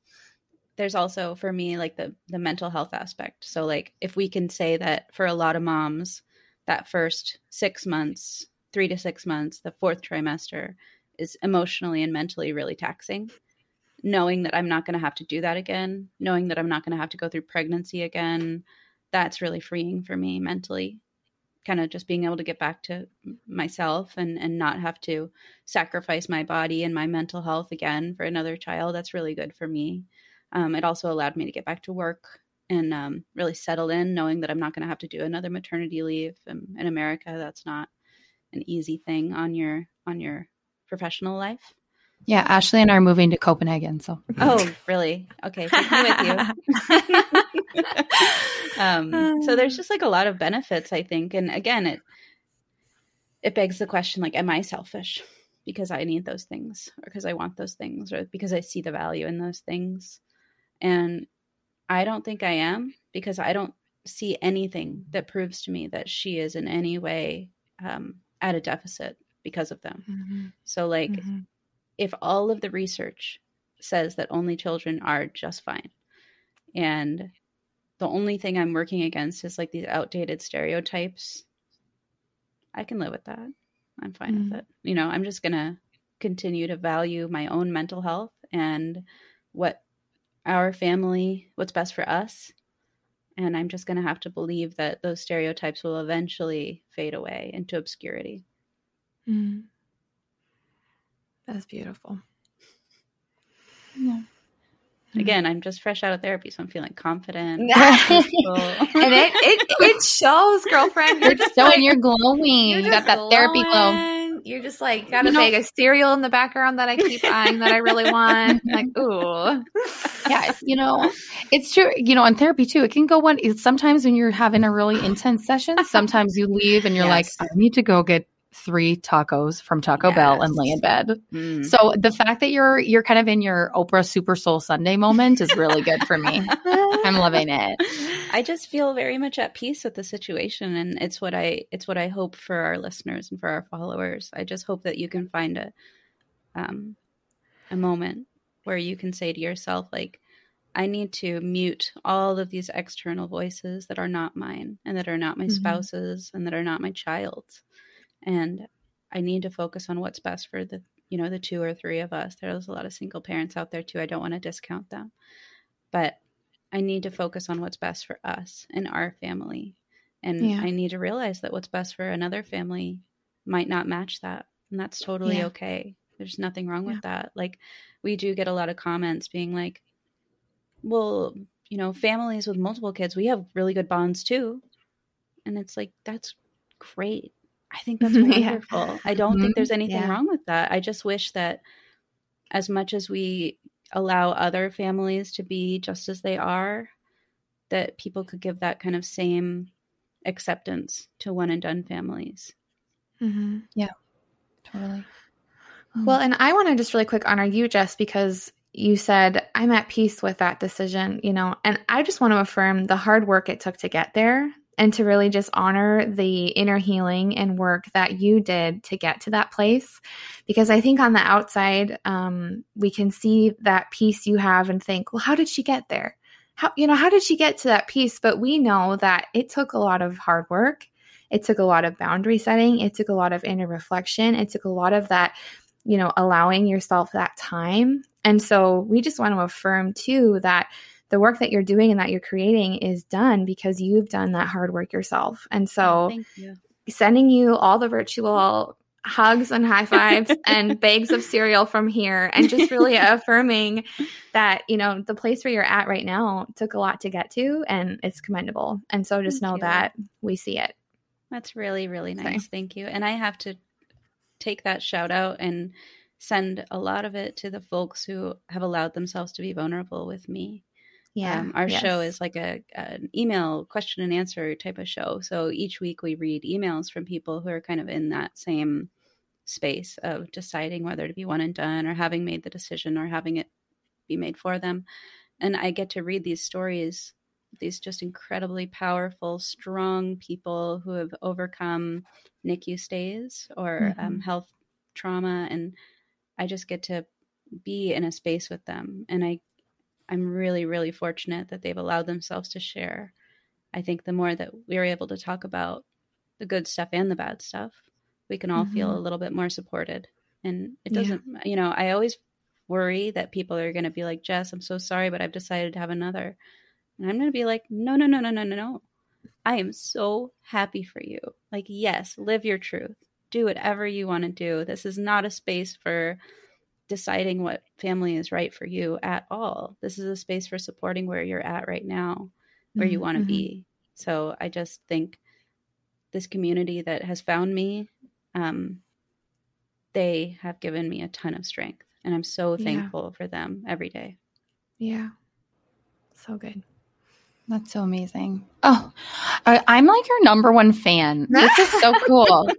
there's also for me like the the mental health aspect. So like if we can say that for a lot of moms that first 6 months three to six months, the fourth trimester, is emotionally and mentally really taxing. Knowing that I'm not going to have to do that again, knowing that I'm not going to have to go through pregnancy again, that's really freeing for me mentally. Kind of just being able to get back to myself and, and not have to sacrifice my body and my mental health again for another child. That's really good for me. Um, it also allowed me to get back to work and um, really settle in, knowing that I'm not going to have to do another maternity leave in, in America. That's not an easy thing on your on your professional life? Yeah, Ashley and I are moving to Copenhagen. So oh, really? Okay, take me with you. um, so there's just like a lot of benefits, I think, and again, it it begs the question like, am I selfish because I need those things or because I want those things or because I see the value in those things? And I don't think I am because I don't see anything that proves to me that she is in any way um, at a deficit because of them. Mm-hmm. So, like, mm-hmm. if all of the research says that only children are just fine, and the only thing I'm working against is like these outdated stereotypes, I can live with that. I'm fine mm-hmm. with it. You know, I'm just going to continue to value my own mental health and what our family, what's best for us and I'm just going to have to believe that those stereotypes will eventually fade away into obscurity. Mm. That's beautiful. Yeah. Mm. Again, I'm just fresh out of therapy, so I'm feeling confident. and it, it, it shows, girlfriend. You're just showing you're glowing. You're you got that glowing. therapy glow you're just like got a you bag of cereal in the background that I keep eyeing that I really want. like, ooh. Yeah, you know, it's true. You know, in therapy too, it can go one. Sometimes when you're having a really intense session, sometimes you leave and you're yes. like, I need to go get three tacos from Taco yes. Bell and lay in bed. Mm. So the fact that you're you're kind of in your Oprah Super Soul Sunday moment is really good for me. I'm loving it. I just feel very much at peace with the situation and it's what I it's what I hope for our listeners and for our followers. I just hope that you can find a um a moment where you can say to yourself like I need to mute all of these external voices that are not mine and that are not my mm-hmm. spouse's and that are not my child's and I need to focus on what's best for the you know the two or three of us. There's a lot of single parents out there too. I don't want to discount them, but I need to focus on what's best for us and our family. And yeah. I need to realize that what's best for another family might not match that. And that's totally yeah. okay. There's nothing wrong yeah. with that. Like, we do get a lot of comments being like, well, you know, families with multiple kids, we have really good bonds too. And it's like, that's great. I think that's wonderful. I don't mm-hmm. think there's anything wrong with that. I just wish that as much as we allow other families to be just as they are, that people could give that kind of same acceptance to one and done families. Mm-hmm. Yeah, totally. Well, and I want to just really quick honor you, Jess, because you said, I'm at peace with that decision, you know, and I just want to affirm the hard work it took to get there and to really just honor the inner healing and work that you did to get to that place. Because I think on the outside, um, we can see that peace you have and think, well, how did she get there? How, you know, how did she get to that peace? But we know that it took a lot of hard work. It took a lot of boundary setting. It took a lot of inner reflection. It took a lot of that, you know, allowing yourself that time. And so we just want to affirm too that the work that you're doing and that you're creating is done because you've done that hard work yourself. And so, oh, you. sending you all the virtual hugs and high fives and bags of cereal from here and just really affirming that you know the place where you're at right now took a lot to get to and it's commendable and so just Thank know you. that we see it that's really really nice Thank you and I have to take that shout out and send a lot of it to the folks who have allowed themselves to be vulnerable with me yeah. Um, our yes. show is like a an email question and answer type of show. So each week we read emails from people who are kind of in that same space of deciding whether to be one and done or having made the decision or having it be made for them. And I get to read these stories, these just incredibly powerful, strong people who have overcome NICU stays or um, mm-hmm. um, health trauma. And I just get to be in a space with them. And I I'm really, really fortunate that they've allowed themselves to share. I think the more that we're able to talk about the good stuff and the bad stuff, we can all mm-hmm. feel a little bit more supported. And it doesn't, yeah. you know, I always worry that people are going to be like, Jess, I'm so sorry, but I've decided to have another. And I'm going to be like, no, no, no, no, no, no, no. I am so happy for you. Like, yes, live your truth. Do whatever you want to do. This is not a space for deciding what family is right for you at all. This is a space for supporting where you're at right now, where mm-hmm. you want to be. So I just think this community that has found me, um, they have given me a ton of strength. And I'm so thankful yeah. for them every day. Yeah. So good. That's so amazing. Oh, I, am like your number one fan. This is so cool.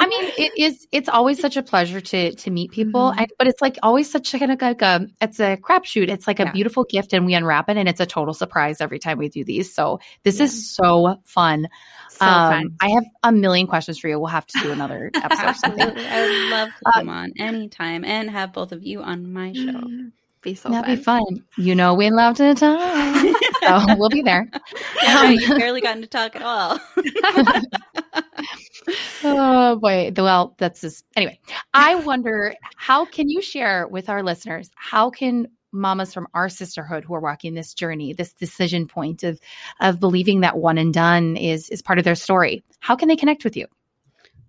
I mean, it is. It's always such a pleasure to to meet people, mm-hmm. but it's like always such a, like a it's a crapshoot. It's like a yeah. beautiful gift, and we unwrap it, and it's a total surprise every time we do these. So this yeah. is so fun. So um, fun. I have a million questions for you. We'll have to do another episode. Absolutely, I would love to come uh, on anytime and have both of you on my show. Be so That'd fun. be fun. You know, we love to talk. so we'll be there. Um, you barely gotten to talk at all. oh boy. Well, that's just anyway. I wonder how can you share with our listeners? How can mamas from our sisterhood who are walking this journey, this decision point of of believing that one and done is is part of their story? How can they connect with you?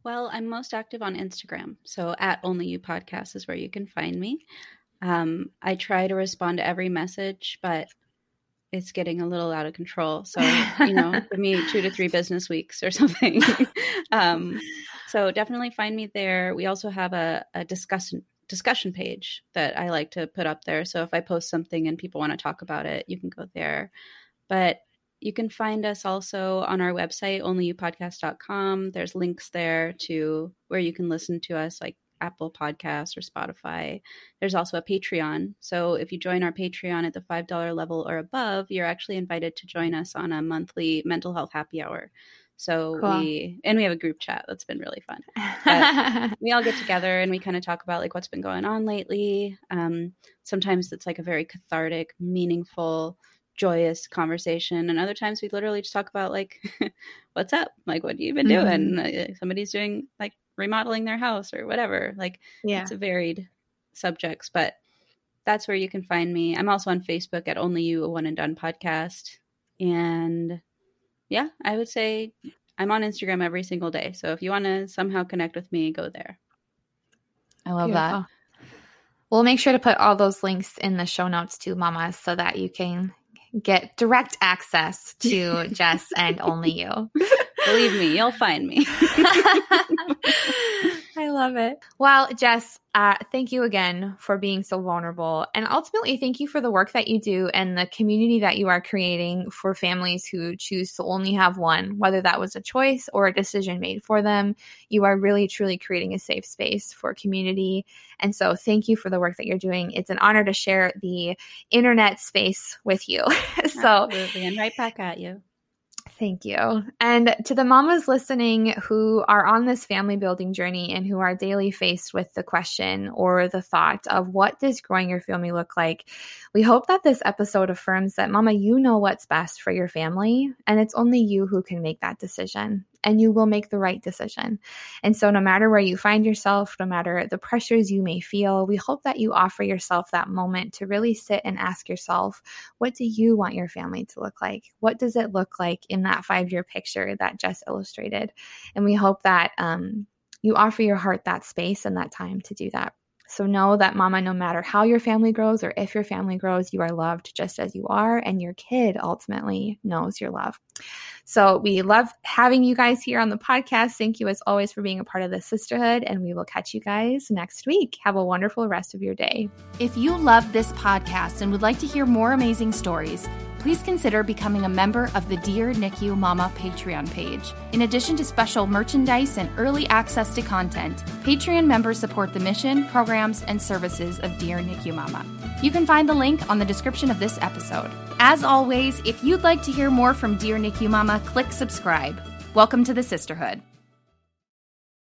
Well, I'm most active on Instagram. So at Only You Podcast is where you can find me. Um, I try to respond to every message, but it's getting a little out of control. So, you know, give me two to three business weeks or something. um, so definitely find me there. We also have a, a discussion discussion page that I like to put up there. So if I post something and people want to talk about it, you can go there. But you can find us also on our website, onlyyoupodcast.com. There's links there to where you can listen to us, like Apple Podcasts or Spotify. There's also a Patreon. So if you join our Patreon at the $5 level or above, you're actually invited to join us on a monthly mental health happy hour. So cool. we and we have a group chat that's been really fun. we all get together and we kind of talk about like what's been going on lately. Um, sometimes it's like a very cathartic, meaningful, joyous conversation, and other times we literally just talk about like what's up, like what have you been mm-hmm. doing? Somebody's doing like remodeling their house or whatever. Like yeah. it's a varied subjects, but that's where you can find me. I'm also on Facebook at Only You a One and Done podcast. And yeah, I would say I'm on Instagram every single day. So if you want to somehow connect with me, go there. I love Beautiful. that. We'll make sure to put all those links in the show notes too, Mama, so that you can get direct access to Jess and only you. Believe me, you'll find me. I love it. Well, Jess, uh, thank you again for being so vulnerable. And ultimately, thank you for the work that you do and the community that you are creating for families who choose to only have one, whether that was a choice or a decision made for them. You are really, truly creating a safe space for community. And so, thank you for the work that you're doing. It's an honor to share the internet space with you. so, Absolutely. And right back at you. Thank you. And to the mamas listening who are on this family building journey and who are daily faced with the question or the thought of what does growing your family look like, we hope that this episode affirms that, Mama, you know what's best for your family, and it's only you who can make that decision and you will make the right decision. And so, no matter where you find yourself, no matter the pressures you may feel, we hope that you offer yourself that moment to really sit and ask yourself, what do you want your family to look like? What does it look like in that five year picture that Jess illustrated? And we hope that um, you offer your heart that space and that time to do that. So know that, mama, no matter how your family grows or if your family grows, you are loved just as you are, and your kid ultimately knows your love. So we love having you guys here on the podcast. Thank you, as always, for being a part of the sisterhood, and we will catch you guys next week. Have a wonderful rest of your day. If you love this podcast and would like to hear more amazing stories, please consider becoming a member of the Dear NICU Mama Patreon page. In addition to special merchandise and early access to content, Patreon members support the mission, programs, and services of Dear NICU Mama. You can find the link on the description of this episode. As always, if you'd like to hear more from Dear NICU Mama, click subscribe. Welcome to the sisterhood.